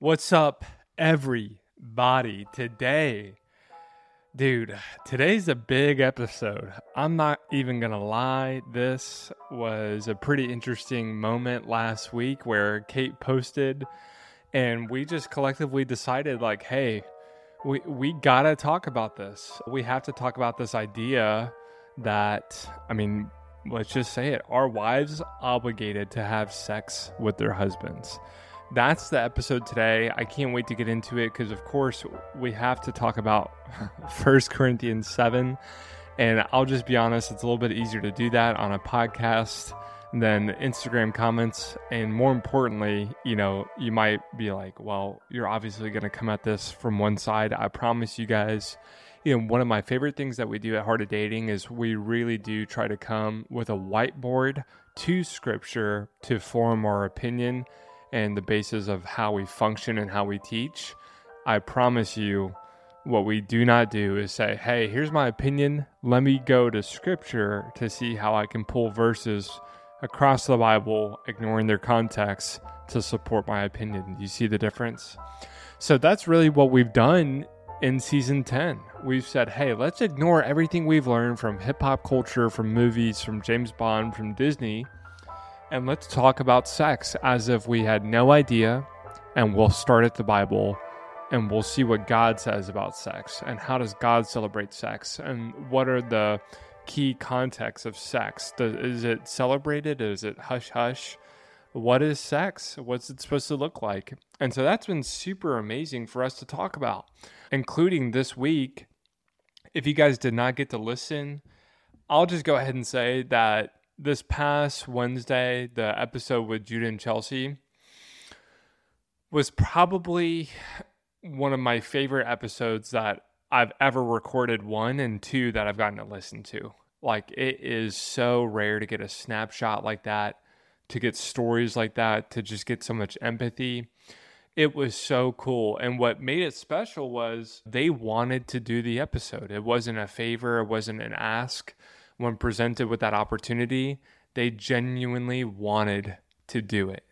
What's up, everybody? Today, dude, today's a big episode. I'm not even gonna lie, this was a pretty interesting moment last week where Kait posted and we just collectively decided, like, hey, we, we gotta talk about this. We have to talk about this idea that, I mean, let's just say it, are wives obligated to have sex with their husbands that's the episode today. I can't wait to get into it because, of course, we have to talk about First Corinthians 7. And I'll just be honest, it's a little bit easier to do that on a podcast than Instagram comments. And more importantly, you know, you might be like, well, you're obviously going to come at this from one side. I promise you guys, you know, one of my favorite things that we do at Heart of Dating is we really do try to come with a whiteboard to scripture to form our opinion and the basis of how we function and how we teach, I promise you, what we do not do is say, hey, here's my opinion. Let me go to scripture to see how I can pull verses across the Bible, ignoring their context, to support my opinion. You see the difference? So that's really what we've done in season 10. We've said, hey, let's ignore everything we've learned from hip hop culture, from movies, from James Bond, from Disney and let's talk about sex as if we had no idea. And we'll start at the Bible and we'll see what God says about sex and how does God celebrate sex and what are the key contexts of sex. Is it celebrated? Is it hush hush? What is sex? What's it supposed to look like? And so that's been super amazing for us to talk about, including this week. If you guys did not get to listen, I'll just go ahead and say that this past Wednesday, the episode with Judah and Chelsea was probably one of my favorite episodes that I've ever recorded. One and two that I've gotten to listen to. Like, it is so rare to get a snapshot like that, to get stories like that, to just get so much empathy. It was so cool. And what made it special was they wanted to do the episode. It wasn't a favor, it wasn't an ask when presented with that opportunity, they genuinely wanted to do it,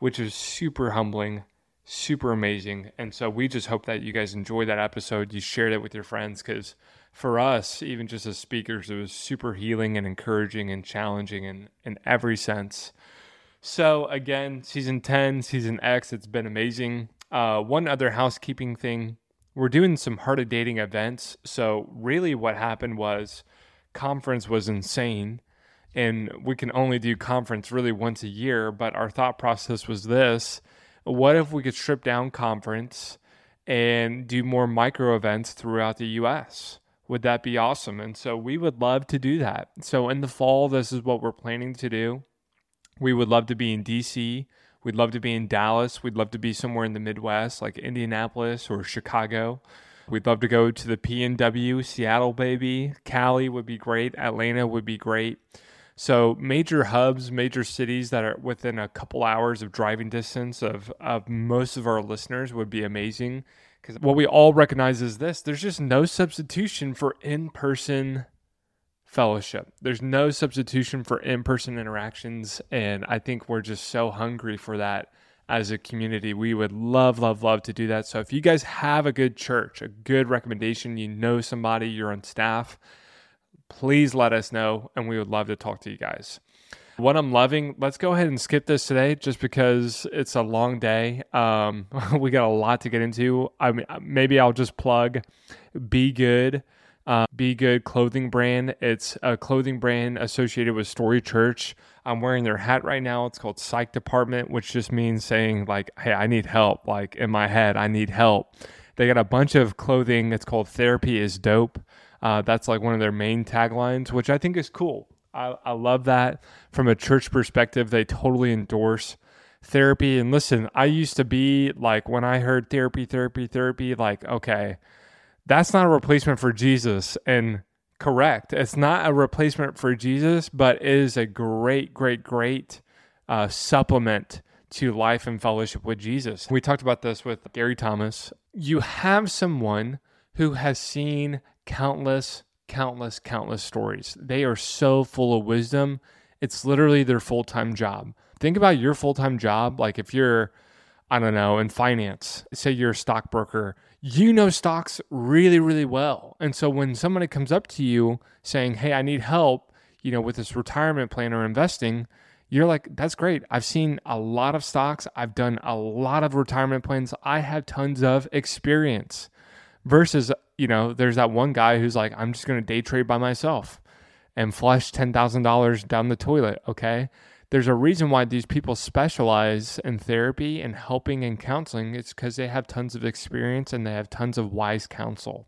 which is super humbling, super amazing. And so we just hope that you guys enjoyed that episode. You shared it with your friends because for us, even just as speakers, it was super healing and encouraging and challenging in, in every sense. So, again, season 10, season X, it's been amazing. Uh, one other housekeeping thing we're doing some Heart of Dating events. So, really, what happened was conference was insane and we can only do conference really once a year but our thought process was this. What if we could strip down conference and do more micro events throughout the US would that be awesome? And so we would love to do that. So in the fall this is what we're planning to do. We would love to be in DC we'd love to be in Dallas. We'd love to be somewhere in the Midwest like Indianapolis or Chicago We'd love to go to the PNW, Seattle, baby. Cali would be great. Atlanta would be great. So major hubs, major cities that are within a couple hours of driving distance of, of most of our listeners would be amazing. Because what we all recognize is this there's just no substitution for in person fellowship. There's no substitution for in person interactions. And I think we're just so hungry for that as a community. We would love, love, love to do that. So if you guys have a good church, a good recommendation, you know somebody, you're on staff, please let us know and we would love to talk to you guys. What I'm loving, let's go ahead and skip this today just because it's a long day. Um, we got a lot to get into. I mean, maybe I'll just plug Be Good uh, Be Good clothing brand. It's a clothing brand associated with Story Church. I'm wearing their hat right now. It's called Psych Department, which just means saying, like, hey, I need help. Like, in my head, I need help. They got a bunch of clothing. It's called Therapy is Dope. Uh, that's like one of their main taglines, which I think is cool. I, I love that. From a church perspective, they totally endorse therapy. And listen, I used to be like, when I heard therapy, therapy, therapy, like, okay, that's not a replacement for Jesus. And correct, it's not a replacement for Jesus, but it is a great, great, great uh, supplement to life and fellowship with Jesus. We talked about this with Gary Thomas. You have someone who has seen countless, countless, countless stories. They are so full of wisdom. It's literally their full time job. Think about your full time job. Like if you're I don't know, in finance, say you're a stockbroker, you know stocks really, really well. And so when somebody comes up to you saying, Hey, I need help, you know, with this retirement plan or investing, you're like, that's great. I've seen a lot of stocks. I've done a lot of retirement plans. I have tons of experience. Versus, you know, there's that one guy who's like, I'm just going to day trade by myself and flush $10,000 down the toilet. Okay. There's a reason why these people specialize in therapy and helping and counseling. It's because they have tons of experience and they have tons of wise counsel.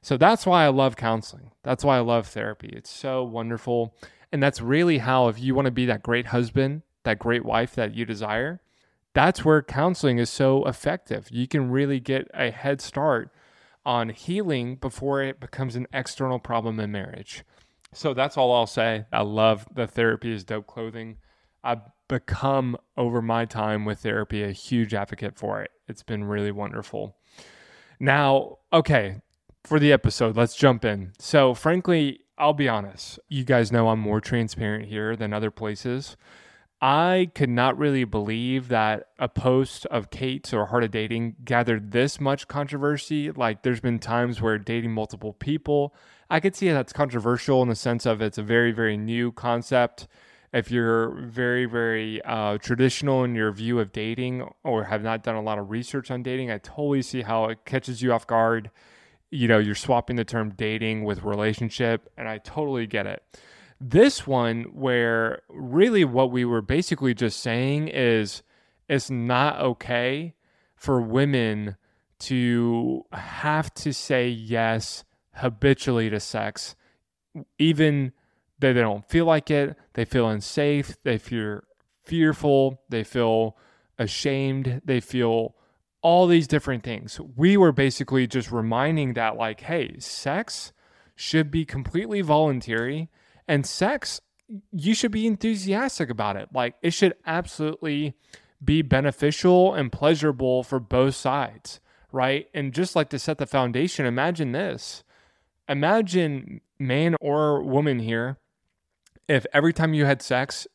So that's why I love counseling. That's why I love therapy. It's so wonderful. And that's really how, if you want to be that great husband, that great wife that you desire, that's where counseling is so effective. You can really get a head start on healing before it becomes an external problem in marriage. So that's all I'll say. I love the therapy is dope clothing. I've become over my time with therapy a huge advocate for it. It's been really wonderful. Now, okay, for the episode, let's jump in. So, frankly, I'll be honest. You guys know I'm more transparent here than other places. I could not really believe that a post of Kait's or Heart of Dating gathered this much controversy. Like, there's been times where dating multiple people, I could see that's controversial in the sense of it's a very, very new concept. If you're very, very uh, traditional in your view of dating or have not done a lot of research on dating, I totally see how it catches you off guard you know, you're swapping the term dating with relationship, and I totally get it. This one, where really what we were basically just saying is it's not okay for women to have to say yes habitually to sex, even though they don't feel like it, they feel unsafe, they feel fearful, they feel ashamed, they feel all these different things. We were basically just reminding that, like, hey, sex should be completely voluntary and sex, you should be enthusiastic about it. Like, it should absolutely be beneficial and pleasurable for both sides, right? And just like to set the foundation, imagine this imagine man or woman here if every time you had sex,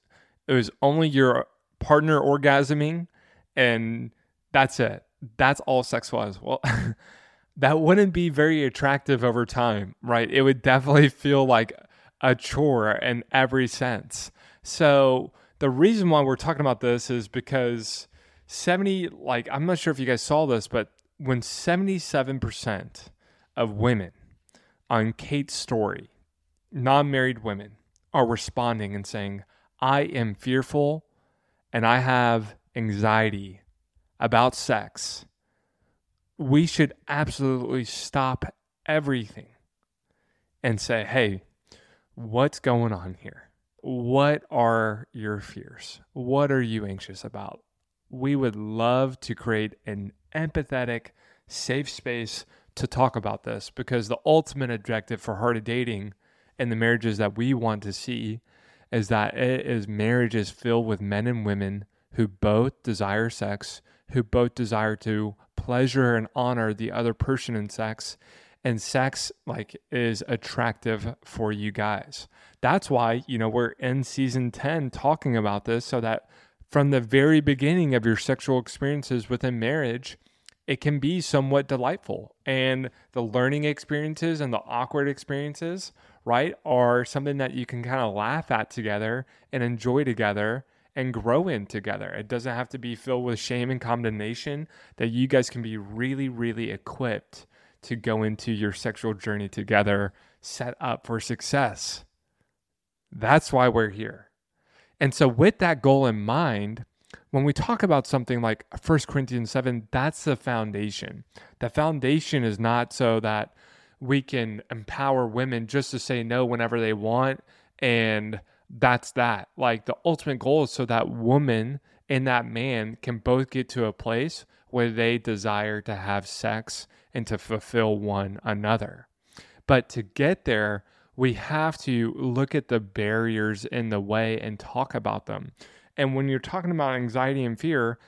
it was only your partner orgasming and that's it that's all sex was. Well, that wouldn't be very attractive over time, right? It would definitely feel like a chore in every sense. So, the reason why we're talking about this is because 70, like, I'm not sure if you guys saw this, but when 77% of women on Kait's story, non married women, are responding and saying, I am fearful and I have anxiety about sex, we should absolutely stop everything and say, hey, what's going on here? What are your fears? What are you anxious about? We would love to create an empathetic, safe space to talk about this because the ultimate objective for Heart of Dating and the marriages that we want to see is that it is marriages filled with men and women who both desire sex, who both desire to pleasure and honor the other person in sex and sex like is attractive for you guys. That's why, you know, we're in season 10 talking about this so that from the very beginning of your sexual experiences within marriage, it can be somewhat delightful. And the learning experiences and the awkward experiences, right, are something that you can kind of laugh at together and enjoy together and grow in together. It doesn't have to be filled with shame and condemnation, that you guys can be really, really equipped to go into your sexual journey together, set up for success. That's why we're here. And so, with that goal in mind, when we talk about something like 1 Corinthians 7, that's the foundation. The foundation is not so that we can empower women just to say no whenever they want and that's that. Like the ultimate goal is so that woman and that man can both get to a place where they desire to have sex and to fulfill one another. But to get there, we have to look at the barriers in the way and talk about them. And when you're talking about anxiety and fear,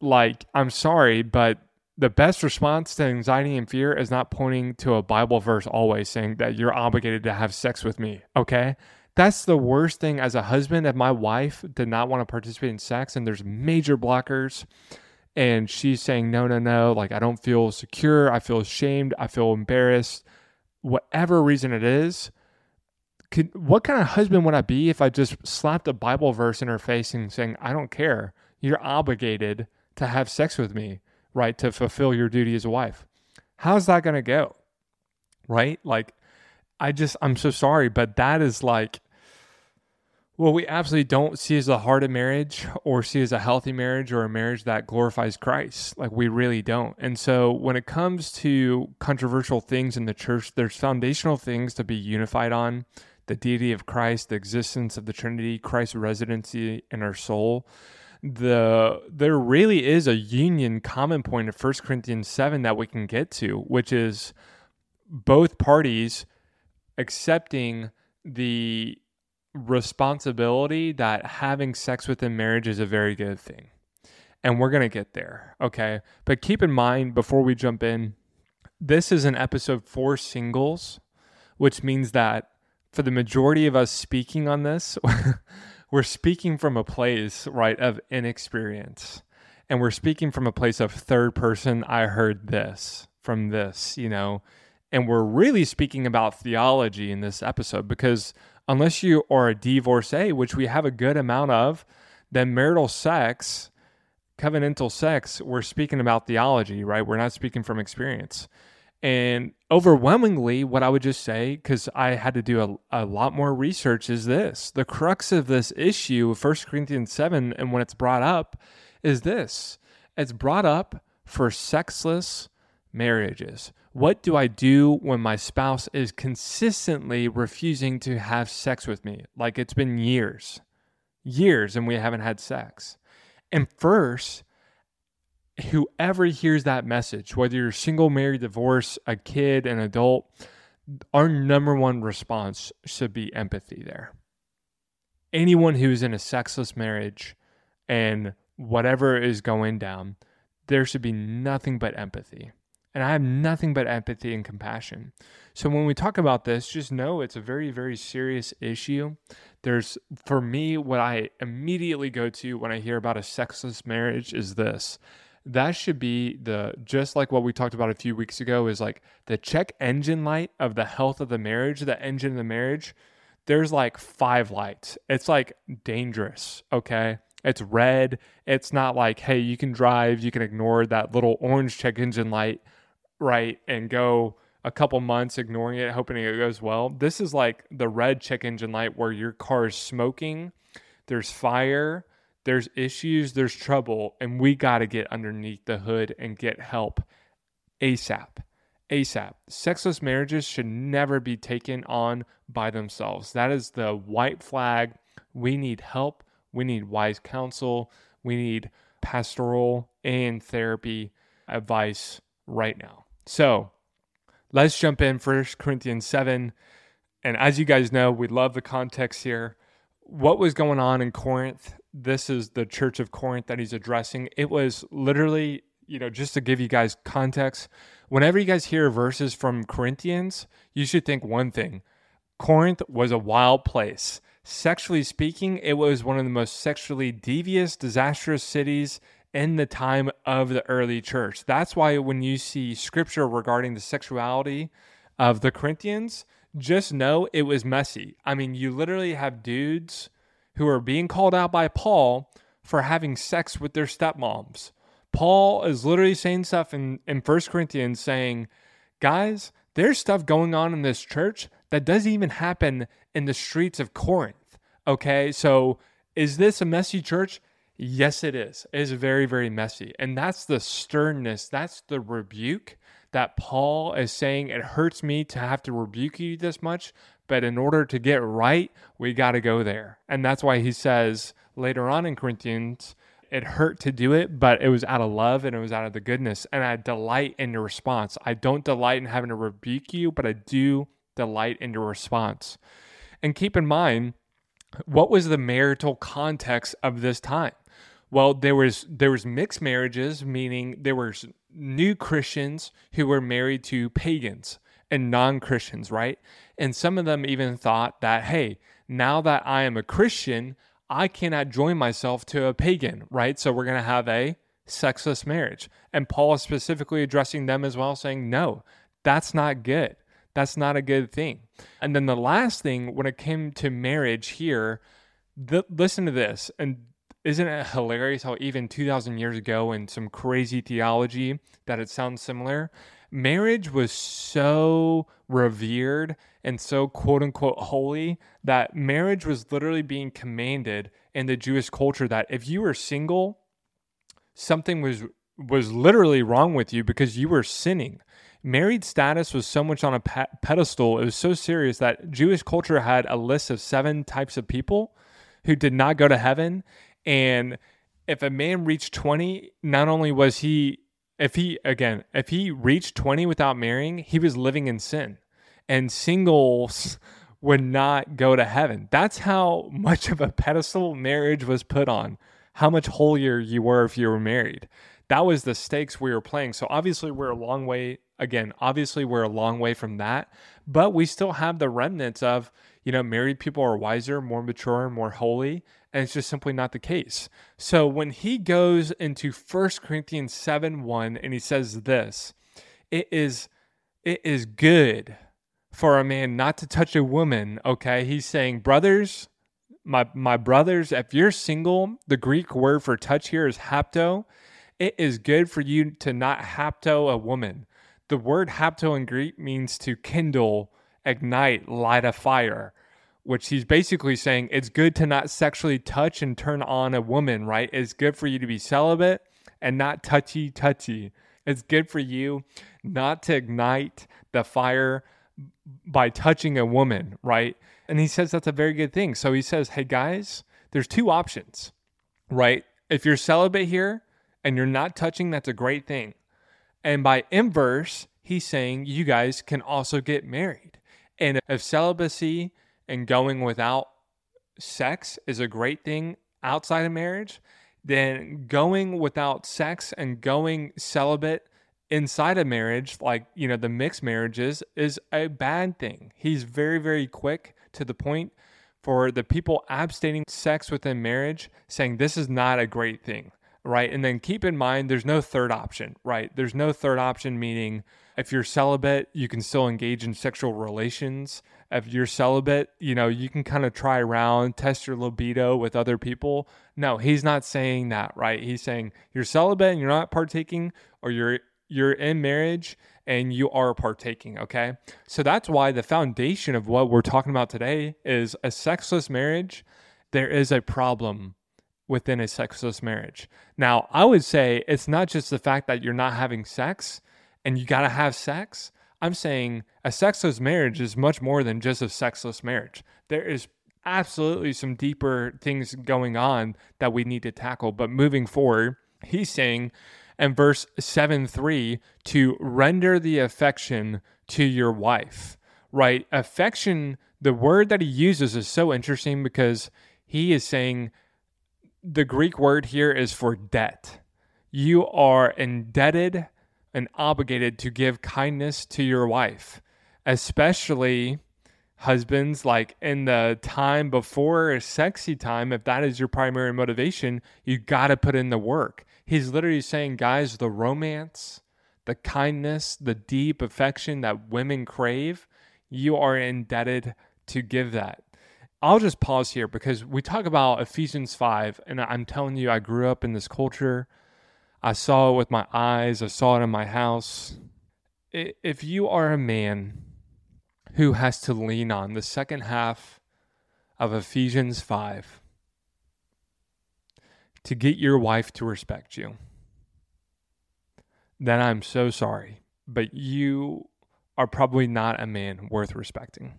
like, I'm sorry, but the best response to anxiety and fear is not pointing to a Bible verse always saying that you're obligated to have sex with me, okay? That's the worst thing as a husband. If my wife did not want to participate in sex and there's major blockers, and she's saying, no, no, no, like I don't feel secure. I feel ashamed. I feel embarrassed. Whatever reason it is, could, what kind of husband would I be if I just slapped a Bible verse in her face and saying, I don't care. You're obligated to have sex with me, right? To fulfill your duty as a wife. How's that going to go? Right? Like, I just, I'm so sorry, but that is like, well, we absolutely don't see as a heart of marriage or see as a healthy marriage or a marriage that glorifies Christ. Like we really don't. And so when it comes to controversial things in the church, there's foundational things to be unified on the deity of Christ, the existence of the Trinity, Christ's residency in our soul. The there really is a union common point of 1 Corinthians 7 that we can get to, which is both parties accepting the responsibility that having sex within marriage is a very good thing. And we're going to get there. Okay. But keep in mind before we jump in, this is an episode for singles, which means that for the majority of us speaking on this, we're speaking from a place, right, of inexperience. And we're speaking from a place of third person. I heard this from this, you know. And we're really speaking about theology in this episode because unless you are a divorcee, which we have a good amount of, then marital sex, covenantal sex, we're speaking about theology, right? We're not speaking from experience. And overwhelmingly, what I would just say, because I had to do a, a lot more research, is this the crux of this issue, of 1 Corinthians 7, and when it's brought up, is this it's brought up for sexless marriages. What do I do when my spouse is consistently refusing to have sex with me? Like it's been years, years, and we haven't had sex. And first, whoever hears that message, whether you're single, married, divorced, a kid, an adult, our number one response should be empathy there. Anyone who's in a sexless marriage and whatever is going down, there should be nothing but empathy. And I have nothing but empathy and compassion. So when we talk about this, just know it's a very, very serious issue. There's, for me, what I immediately go to when I hear about a sexless marriage is this. That should be the, just like what we talked about a few weeks ago, is like the check engine light of the health of the marriage, the engine of the marriage. There's like five lights. It's like dangerous, okay? It's red. It's not like, hey, you can drive, you can ignore that little orange check engine light right and go a couple months ignoring it, hoping it goes well. This is like the red check engine light where your car is smoking, there's fire, there's issues, there's trouble, and we got to get underneath the hood and get help ASAP. ASAP. Sexless marriages should never be taken on by themselves. That is the white flag. We need help. We need wise counsel. We need pastoral and therapy advice right now. So let's jump in First Corinthians 7. And as you guys know, we love the context here. What was going on in Corinth? This is the church of Corinth that he's addressing. It was literally, you know, just to give you guys context, whenever you guys hear verses from Corinthians, you should think one thing Corinth was a wild place. Sexually speaking, it was one of the most sexually devious, disastrous cities in the time of the early church. That's why when you see scripture regarding the sexuality of the Corinthians, just know it was messy. I mean, you literally have dudes who are being called out by Paul for having sex with their stepmoms. Paul is literally saying stuff in, in 1 Corinthians saying, guys, there's stuff going on in this church that doesn't even happen in the streets of Corinth. Okay, so is this a messy church? Yes, it is. It is very, very messy. And that's the sternness, that's the rebuke that Paul is saying. It hurts me to have to rebuke you this much, but in order to get right, we got to go there. And that's why he says later on in Corinthians, it hurt to do it, but it was out of love and it was out of the goodness. And I delight in your response. I don't delight in having to rebuke you, but I do delight in your response. And keep in mind, what was the marital context of this time? Well, there was there was mixed marriages, meaning there were new Christians who were married to pagans and non-Christians, right? And some of them even thought that, hey, now that I am a Christian, I cannot join myself to a pagan, right? So we're going to have a sexless marriage. And Paul is specifically addressing them as well, saying, no, that's not good. That's not a good thing. And then the last thing, when it came to marriage here, listen to this. And isn't it hilarious how even 2,000 years ago, in some crazy theology, that it sounds similar? Marriage was so revered and so quote unquote holy that marriage was literally being commanded in the Jewish culture that if you were single, something was was literally wrong with you because you were sinning. Married status was so much on a pedestal, it was so serious that Jewish culture had a list of seven types of people who did not go to heaven. And if a man reached 20, not only was he, if he, again, if he reached 20 without marrying, he was living in sin. And singles would not go to heaven. That's how much of a pedestal marriage was put on, how much holier you were if you were married. That was the stakes we were playing. So obviously, we're a long way, again, obviously, we're a long way from that, but we still have the remnants of, you know, married people are wiser, more mature, more holy. And it's just simply not the case. So when he goes into 1 Corinthians 7 1 and he says this, it is it is good for a man not to touch a woman, okay? He's saying, brothers, my my brothers, if you're single, the Greek word for touch here is hapto. It is good for you to not hapto a woman. The word hapto in Greek means to kindle, ignite, light a fire, which he's basically saying it's good to not sexually touch and turn on a woman, right? It's good for you to be celibate and not touchy touchy. It's good for you not to ignite the fire by touching a woman, right? And he says that's a very good thing. So he says, hey guys, there's two options, right? If you're celibate here and you're not touching, that's a great thing. And by inverse, he's saying you guys can also get married. And if celibacy and going without sex is a great thing outside of marriage, then going without sex and going celibate inside of marriage, like, you know, the mixed marriages, is a bad thing. He's very, very quick to the point for the people abstaining sex within marriage, saying this is not a great thing, right? And then keep in mind there's no third option, right? There's no third option, meaning if you're celibate, you can still engage in sexual relations. If you're celibate, you know, you can kind of try around, test your libido with other people. No, he's not saying that, right? He's saying you're celibate and you're not partaking, or you're you're in marriage and you are partaking, okay? So that's why the foundation of what we're talking about today is a sexless marriage. There is a problem within a sexless marriage. Now, I would say it's not just the fact that you're not having sex and you got to have sex. I'm saying a sexless marriage is much more than just a sexless marriage. There is absolutely some deeper things going on that we need to tackle. But moving forward, he's saying in verse 7 3 to render the affection to your wife, right? Affection, the word that he uses is so interesting because he is saying the Greek word here is for debt. You are indebted and obligated to give kindness to your wife, especially husbands like in the time before sexy time if that is your primary motivation you got to put in the work He's literally saying, guys, the romance, the kindness, the deep affection that women crave, you are indebted to give that. I'll just pause here because we talk about Ephesians 5, and I'm telling you, I grew up in this culture. I saw it with my eyes, I saw it in my house. If you are a man who has to lean on the second half of Ephesians 5, to get your wife to respect you, then I'm so sorry. But you are probably not a man worth respecting.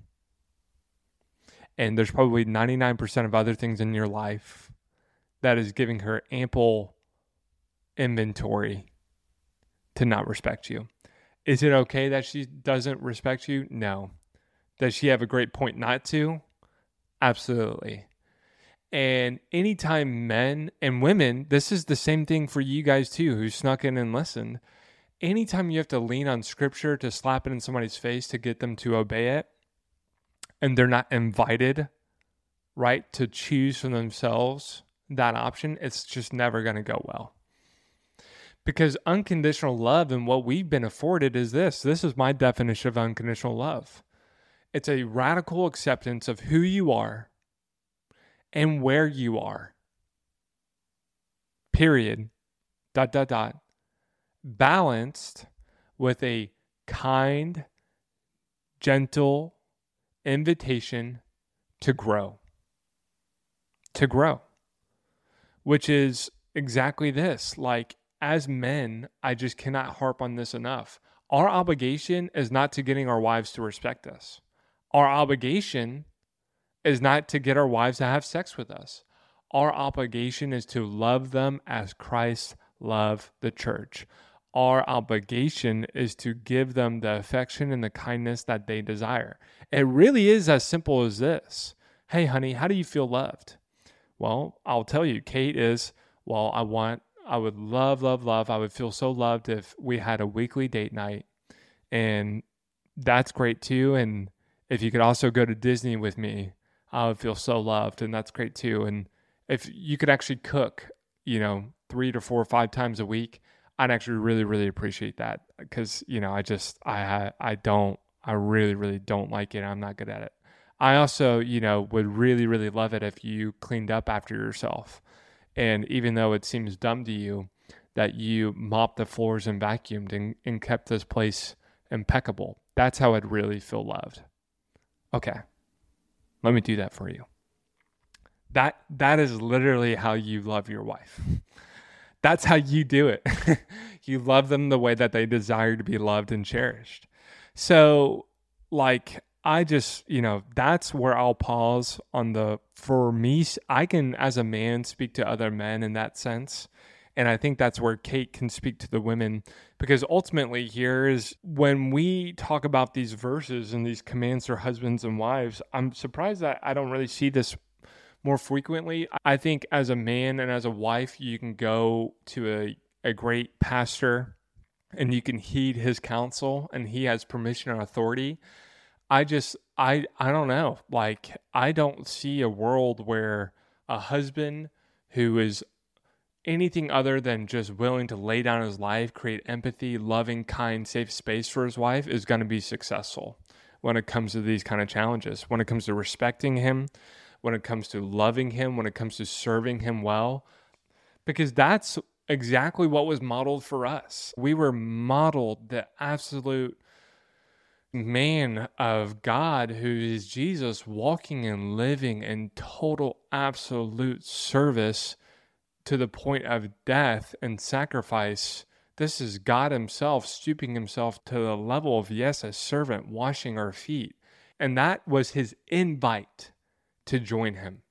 And there's probably 99% of other things in your life that is giving her ample inventory to not respect you. Is it okay that she doesn't respect you? No. Does she have a great point not to? Absolutely. And anytime men and women, this is the same thing for you guys too, who snuck in and listened. Anytime you have to lean on scripture to slap it in somebody's face to get them to obey it, and they're not invited, right, to choose for themselves that option, it's just never going to go well. Because unconditional love and what we've been afforded is this this is my definition of unconditional love it's a radical acceptance of who you are and where you are. Period. Dot, dot, dot. Balanced with a kind, gentle invitation to grow. To grow. Which is exactly this. Like, as men, I just cannot harp on this enough. Our obligation is not to getting our wives to respect us. Our obligation is not to get our wives to have sex with us. Our obligation is to love them as Christ loved the church. Our obligation is to give them the affection and the kindness that they desire. It really is as simple as this Hey, honey, how do you feel loved? Well, I'll tell you, Kait is, well, I want, I would love, love, love. I would feel so loved if we had a weekly date night. And that's great too. And if you could also go to Disney with me, I would feel so loved, and that's great too. And if you could actually cook, you know, three to four or five times a week, I'd actually really, really appreciate that because you know I just I I don't I really, really don't like it. I'm not good at it. I also, you know, would really, really love it if you cleaned up after yourself. And even though it seems dumb to you, that you mopped the floors and vacuumed and, and kept this place impeccable. That's how I'd really feel loved. Okay. Let me do that for you. That that is literally how you love your wife. That's how you do it. you love them the way that they desire to be loved and cherished. So like I just, you know, that's where I'll pause on the for me I can as a man speak to other men in that sense and I think that's where Kait can speak to the women because ultimately, here is when we talk about these verses and these commands for husbands and wives, I'm surprised that I don't really see this more frequently. I think as a man and as a wife, you can go to a, a great pastor and you can heed his counsel and he has permission and authority. I just I I don't know. Like I don't see a world where a husband who is anything other than just willing to lay down his life, create empathy, loving, kind, safe space for his wife is going to be successful when it comes to these kind of challenges. When it comes to respecting him, when it comes to loving him, when it comes to serving him well, because that's exactly what was modeled for us. We were modeled the absolute man of God who is Jesus walking and living in total absolute service to the point of death and sacrifice. This is God Himself stooping Himself to the level of, yes, a servant washing our feet. And that was His invite to join Him.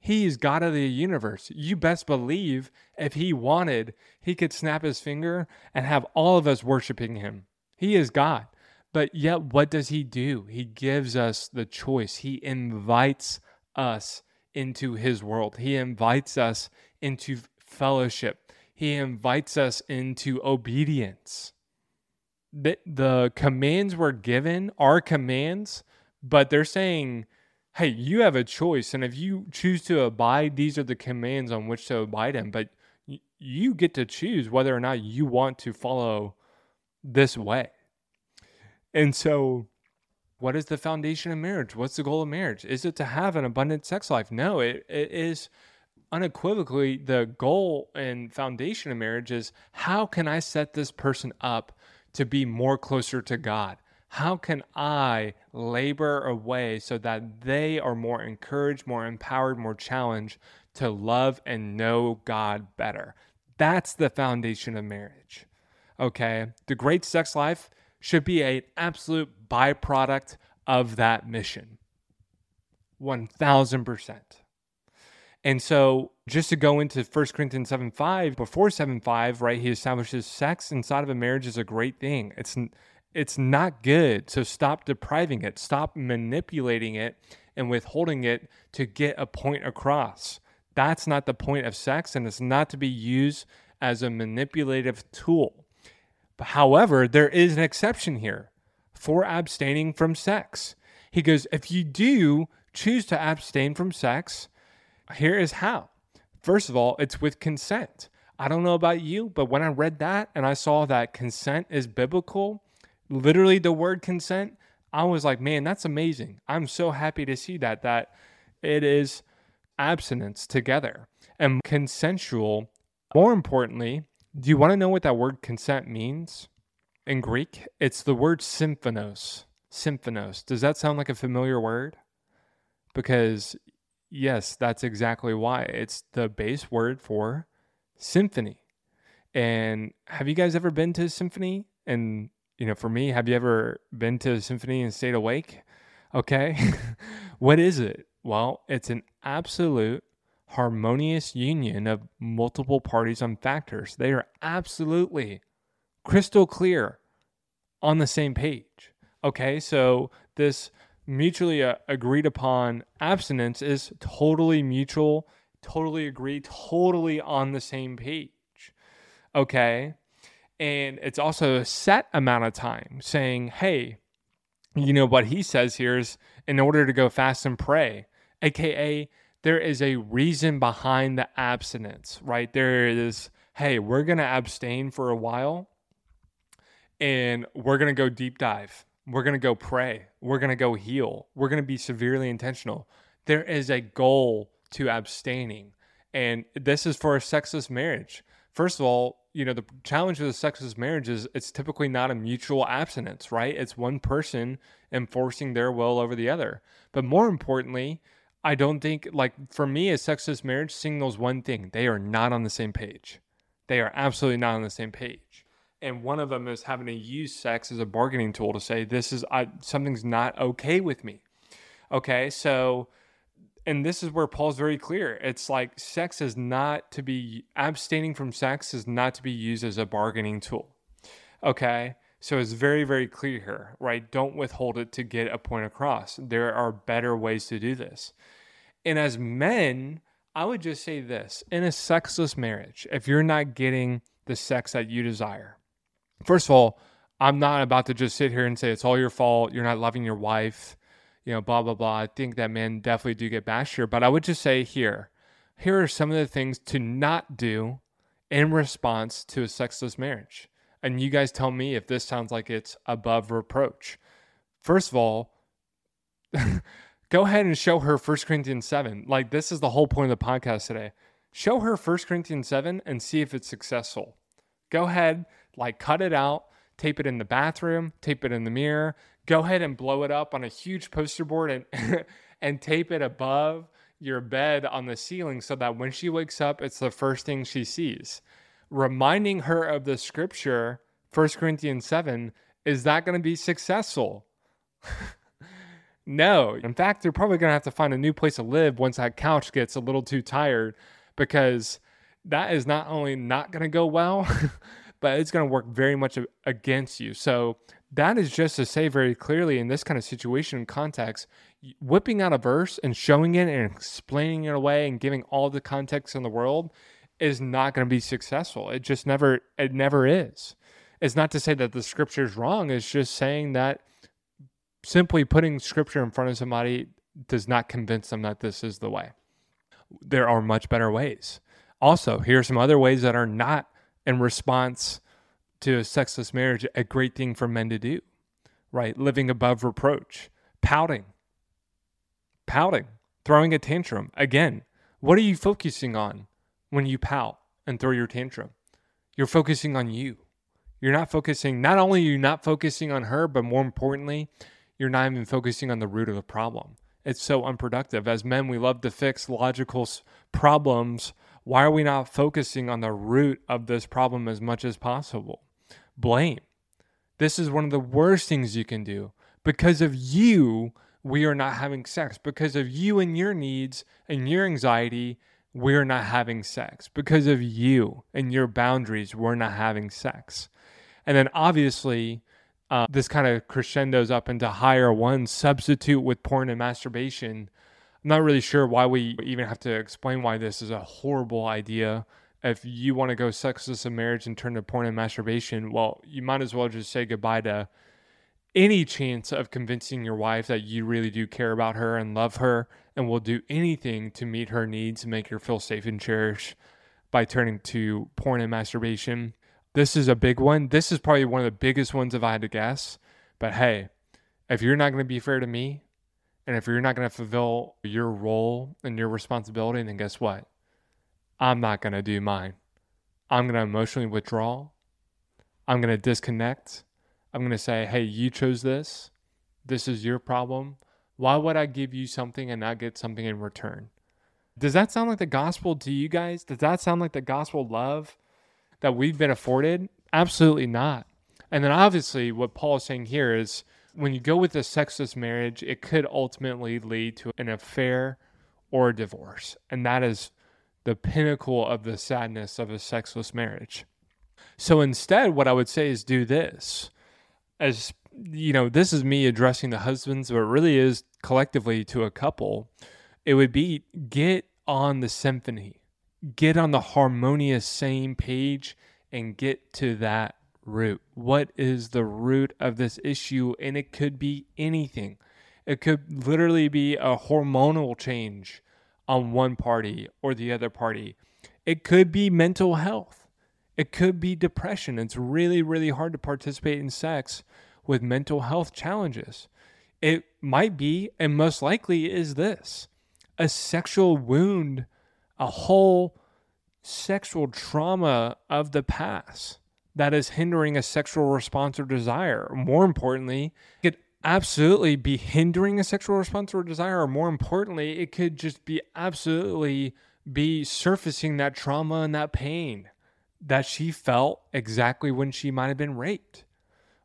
He is God of the universe. You best believe if He wanted, He could snap His finger and have all of us worshiping Him. He is God. But yet, what does He do? He gives us the choice, He invites us into His world, He invites us into fellowship. He invites us into obedience. The, the commands we're given are commands, but they're saying, hey, you have a choice. And if you choose to abide, these are the commands on which to abide in. But you get to choose whether or not you want to follow this way. And so, what is the foundation of marriage? What's the goal of marriage? Is it to have an abundant sex life? No, it, it is unequivocally the goal and foundation of marriage is how can I set this person up to be more closer to God? How can I labor away so that they are more encouraged, more empowered, more challenged to love and know God better? That's the foundation of marriage. Okay. The great sex life should be an absolute byproduct of that mission. 1000%. And so just to go into 1 Corinthians 7 5, before 7 5, right, he establishes sex inside of a marriage is a great thing. It's it's not good. So stop depriving it, stop manipulating it and withholding it to get a point across. That's not the point of sex, and it's not to be used as a manipulative tool. However, there is an exception here for abstaining from sex. He goes, if you do choose to abstain from sex, here is how. First of all, it's with consent. I don't know about you, but when I read that and I saw that consent is biblical, literally the word consent, I was like, man, that's amazing. I'm so happy to see that that it is abstinence together and consensual. More importantly, do you want to know what that word consent means in Greek? It's the word symphonos. Symphonos. Does that sound like a familiar word? Because yes, that's exactly why. It's the base word for symphony. And have you guys ever been to a symphony? And, you know, for me, have you ever been to a symphony and stayed awake? Okay. what is it? Well, it's an absolute harmonious union of multiple parties and factors. They are absolutely crystal clear on the same page. Okay. So this mutually uh, agreed upon abstinence is totally mutual totally agree, totally on the same page. Okay. And it's also a set amount of time saying, hey, you know, what he says here is in order to go fast and pray, AKA, there is a reason behind the abstinence, right? There is, hey, we're going to abstain for a while and we're going to go deep dive. We're going to go pray. We're going to go heal. We're going to be severely intentional. There is a goal to abstaining. And this is for a sexless marriage. First of all, you know, the challenge with a sexless marriage is it's typically not a mutual abstinence, right? It's one person enforcing their will over the other. But more importantly, I don't think, like, for me, a sexless marriage signals one thing they are not on the same page. They are absolutely not on the same page. And one of them is having to use sex as a bargaining tool to say, this is, I, something's not okay with me. Okay. So, and this is where Paul's very clear. It's like sex is not to be abstaining from sex is not to be used as a bargaining tool. Okay? So it's very, very clear here, right? Don't withhold it to get a point across. There are better ways to do this. And as men, I would just say this in a sexless marriage, if you're not getting the sex that you desire, first of all, I'm not about to just sit here and say it's all your fault. You're not loving your wife you know, blah, blah, blah. I think that men definitely do get bashed here. But I would just say here, here are some of the things to not do in response to a sexless marriage. And you guys tell me if this sounds like it's above reproach. First of all, go ahead and show her 1 Corinthians 7. Like, this is the whole point of the podcast today. Show her 1 Corinthians 7 and see if it's successful. Go ahead, like, cut it out, tape it in the bathroom, tape it in the mirror, go ahead and blow it up on a huge poster board and and tape it above your bed on the ceiling so that when she wakes up it's the first thing she sees reminding her of the scripture 1 corinthians 7 is that going to be successful? No. In fact they're probably going to have to find a new place to live once that couch gets a little too tired because that is not only not going to go well but it's going to work very much against you. So that is just to say very clearly in this kind of situation and context, whipping out a verse and showing it and explaining it away and giving all the context in the world is not going to be successful. It just never, it never is. It's not to say that the scripture is wrong. It's just saying that simply putting scripture in front of somebody does not convince them that this is the way. There are much better ways. Also, here are some other ways that are not in response to a sexless marriage a great thing for men to do, right? Living above reproach, pouting, pouting, throwing a tantrum. Again, what are you focusing on when you pout and throw your tantrum? You're focusing on you. You're not focusing, not only are you not focusing on her, but more importantly, you're not even focusing on the root of the problem. It's so unproductive. As men, we love to fix logical problems. Why are we not focusing on the root of this problem as much as possible? blame. This is one of the worst things you can do. Because of you, we are not having sex. Because of you and your needs and your anxiety, we're not having sex. Because of you and your boundaries, we're not having sex. And then obviously, uh, this kind of crescendos up into higher one substitute with porn and masturbation. I'm not really sure why we even have to explain why this is a horrible idea if you want to go sexless in marriage and turn to porn and masturbation, well, you might as well just say goodbye to any chance of convincing your wife that you really do care about her and love her and will do anything to meet her needs and make her feel safe and cherished by turning to porn and masturbation. This is a big one. This is probably one of the biggest ones if I had to guess. But hey, if you're not going to be fair to me, and if you're not going to fulfill your role and your responsibility, then guess what? I'm not going to do mine. I'm going to emotionally withdraw. I'm going to disconnect. I'm going to say, hey, you chose this. This is your problem. Why would I give you something and not get something in return? Does that sound like the gospel to you guys? Does that sound like the gospel love that we've been afforded? Absolutely not. And then obviously, what Paul is saying here is when you go with a sexless marriage, it could ultimately lead to an affair or a divorce. And that is the pinnacle of the sadness of a sexless marriage. So instead, what I would say is do this. As you know, this is me addressing the husbands, but it really is collectively to a couple. It would be get on the symphony, get on the harmonious same page, and get to that root. What is the root of this issue? And it could be anything. It could literally be a hormonal change on one party or the other party. It could be mental health. It could be depression. It's really, really hard to participate in sex with mental health challenges. It might be, and most likely is this a sexual wound, a whole sexual trauma of the past that is hindering a sexual response or desire. More importantly, it could absolutely be hindering a sexual response or desire, or more importantly, it could just be absolutely be surfacing that trauma and that pain that she felt exactly when she might have been raped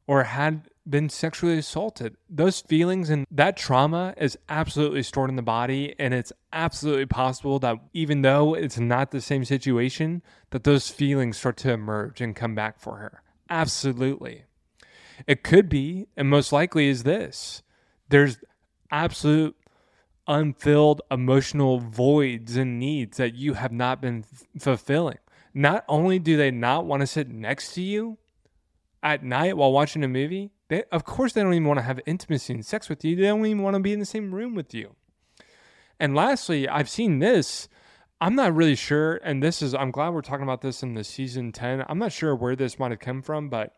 or had been sexually assaulted. Those feelings and that trauma is absolutely stored in the body and it's absolutely possible that even though it's not the same situation that those feelings start to emerge and come back for her. Absolutely. It could be and most likely is this. There's absolute unfilled emotional voids and needs that you have not been f- fulfilling. Not only do they not want to sit next to you at night while watching a movie, they, of course, they don't even want to have intimacy and sex with you. They don't even want to be in the same room with you. And lastly, I've seen this. I'm not really sure, and this is, I'm glad we're talking about this in the season 10. I'm not sure where this might have come from, but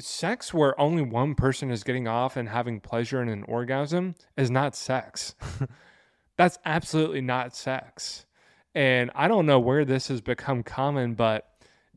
sex where only one person is getting off and having pleasure and an orgasm is not sex. That's absolutely not sex. And I don't know where this has become common, but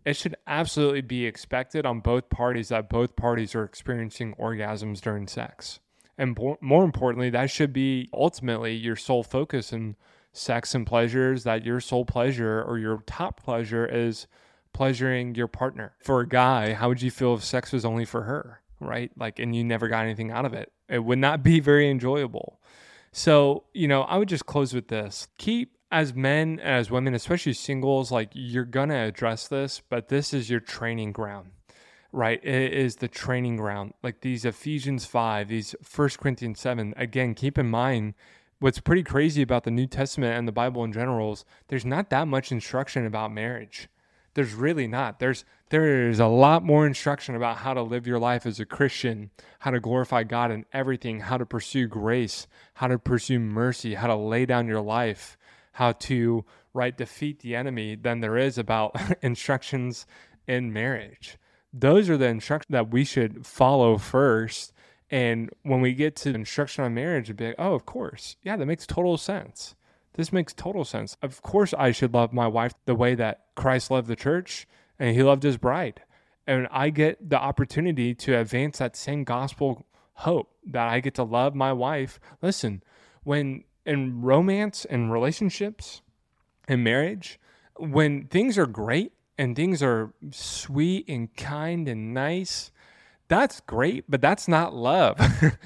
it should absolutely be expected on both parties that both parties are experiencing orgasms during sex. And more importantly, that should be ultimately your sole focus in sex and pleasures, that your sole pleasure or your top pleasure is pleasuring your partner. For a guy, how would you feel if sex was only for her, right? Like, and you never got anything out of it? It would not be very enjoyable. So, you know, I would just close with this keep as men as women especially singles like you're gonna address this but this is your training ground right? It is the training ground. Like these ephesians 5 these 1 corinthians 7 again keep in mind what's pretty crazy about the new testament and the bible in general is there's not that much instruction about marriage. There's really not. There's there's a lot more instruction about how to live your life as a christian how to glorify god in everything how to pursue grace how to pursue mercy how to lay down your life how to right defeat the enemy than there is about instructions in marriage. Those are the instructions that we should follow first. And when we get to instruction on marriage, it'd be like, oh, of course. Yeah, that makes total sense. This makes total sense. Of course, I should love my wife the way that Christ loved the church and he loved his bride. And I get the opportunity to advance that same gospel hope that I get to love my wife. Listen, when in romance and relationships and marriage, when things are great and things are sweet and kind and nice, that's great, but that's not love.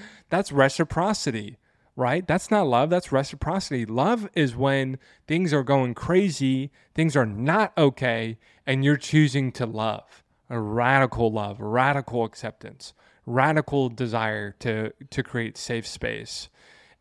that's reciprocity, right? That's not love, that's reciprocity. Love is when things are going crazy, things are not okay, and you're choosing to love. A radical love, radical acceptance, radical desire to to create safe space.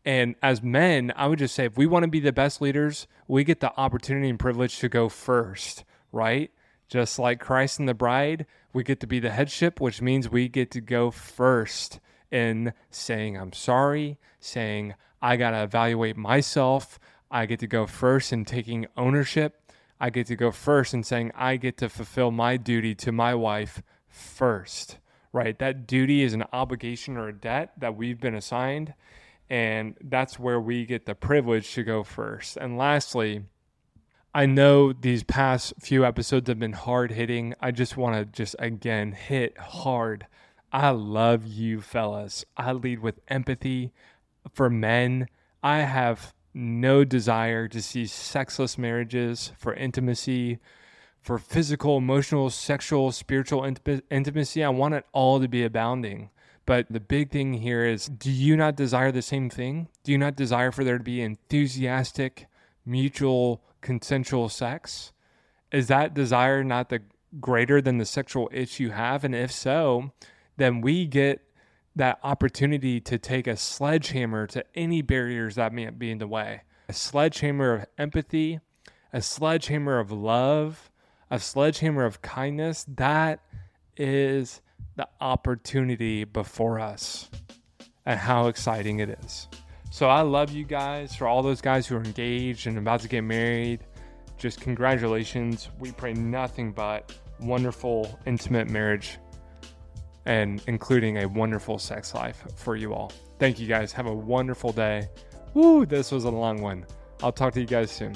And as men, I would just say if we want to be the best leaders, we get the opportunity and privilege to go first, right? Just like Christ and the bride, we get to be the headship, which means we get to go first in saying, I'm sorry, saying, I got to evaluate myself. I get to go first in taking ownership. I get to go first in saying I get to fulfill my duty to my wife first, right? That duty is an obligation or a debt that we've been assigned. And that's where we get the privilege to go first. And lastly, I know these past few episodes have been hard hitting. I just want to just again hit hard. I love you, fellas. I lead with empathy for men. I have no desire to see sexless marriages for intimacy, for physical, emotional, sexual, spiritual intimacy. I want it all to be abounding. But the big thing here is do you not desire the same thing? Do you not desire for there to be enthusiastic, mutual, consensual sex? Is that desire not the greater than the sexual itch you have? And if so, then we get that opportunity to take a sledgehammer to any barriers that may be in the way. A sledgehammer of empathy, a sledgehammer of love, a sledgehammer of kindness. That is the opportunity before us and how exciting it is. So I love you guys for all those guys who are engaged and about to get married. Just congratulations. We pray nothing but wonderful, intimate marriage and including a wonderful sex life for you all. Thank you guys. Have a wonderful day. Woo, this was a long one. I'll talk to you guys soon.